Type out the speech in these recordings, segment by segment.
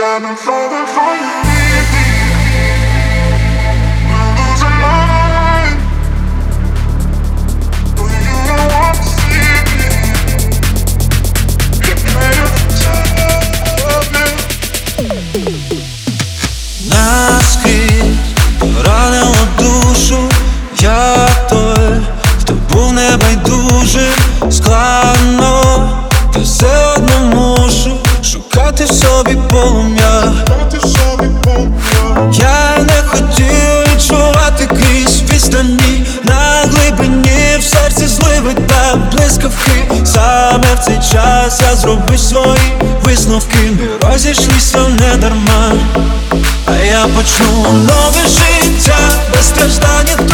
I've been falling for you в собі полум'я. Я не хотів відчувати крізь відстані на глибині в серці зливи та блискавки. Саме в цей час я зробив свої висновки. Ми розійшлися не дарма. А я почну нове життя без страждань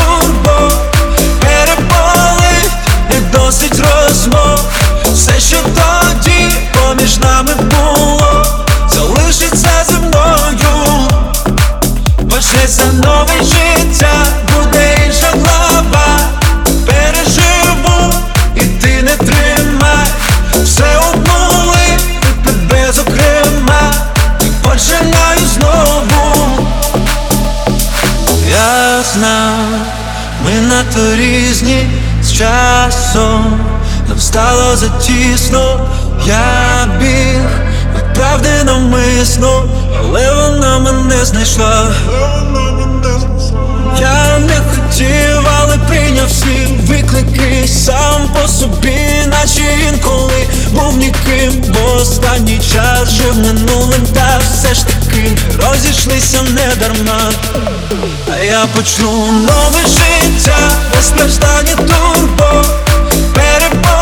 життя, буде інша Переживу, і ти не тримай. Все обнули, і тебе знову. Я знав, ми надто різні з часом. Нам стало затісно, я біг правди навмисно, але вона мене знайшла. Останній час жив минулим, та все ж таки розійшлися не дарма. А я почну нове життя без страждання турбо Переболить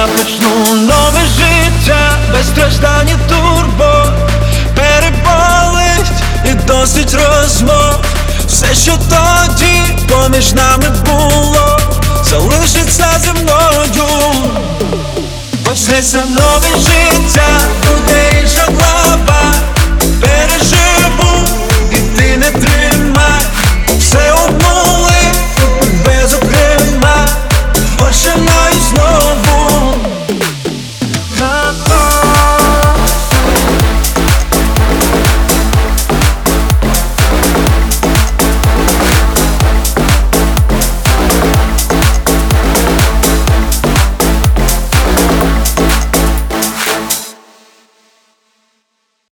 Я почну нове життя. Без страждань і турбо. Переболить і досить розмов. Все, що тоді поміж нами було,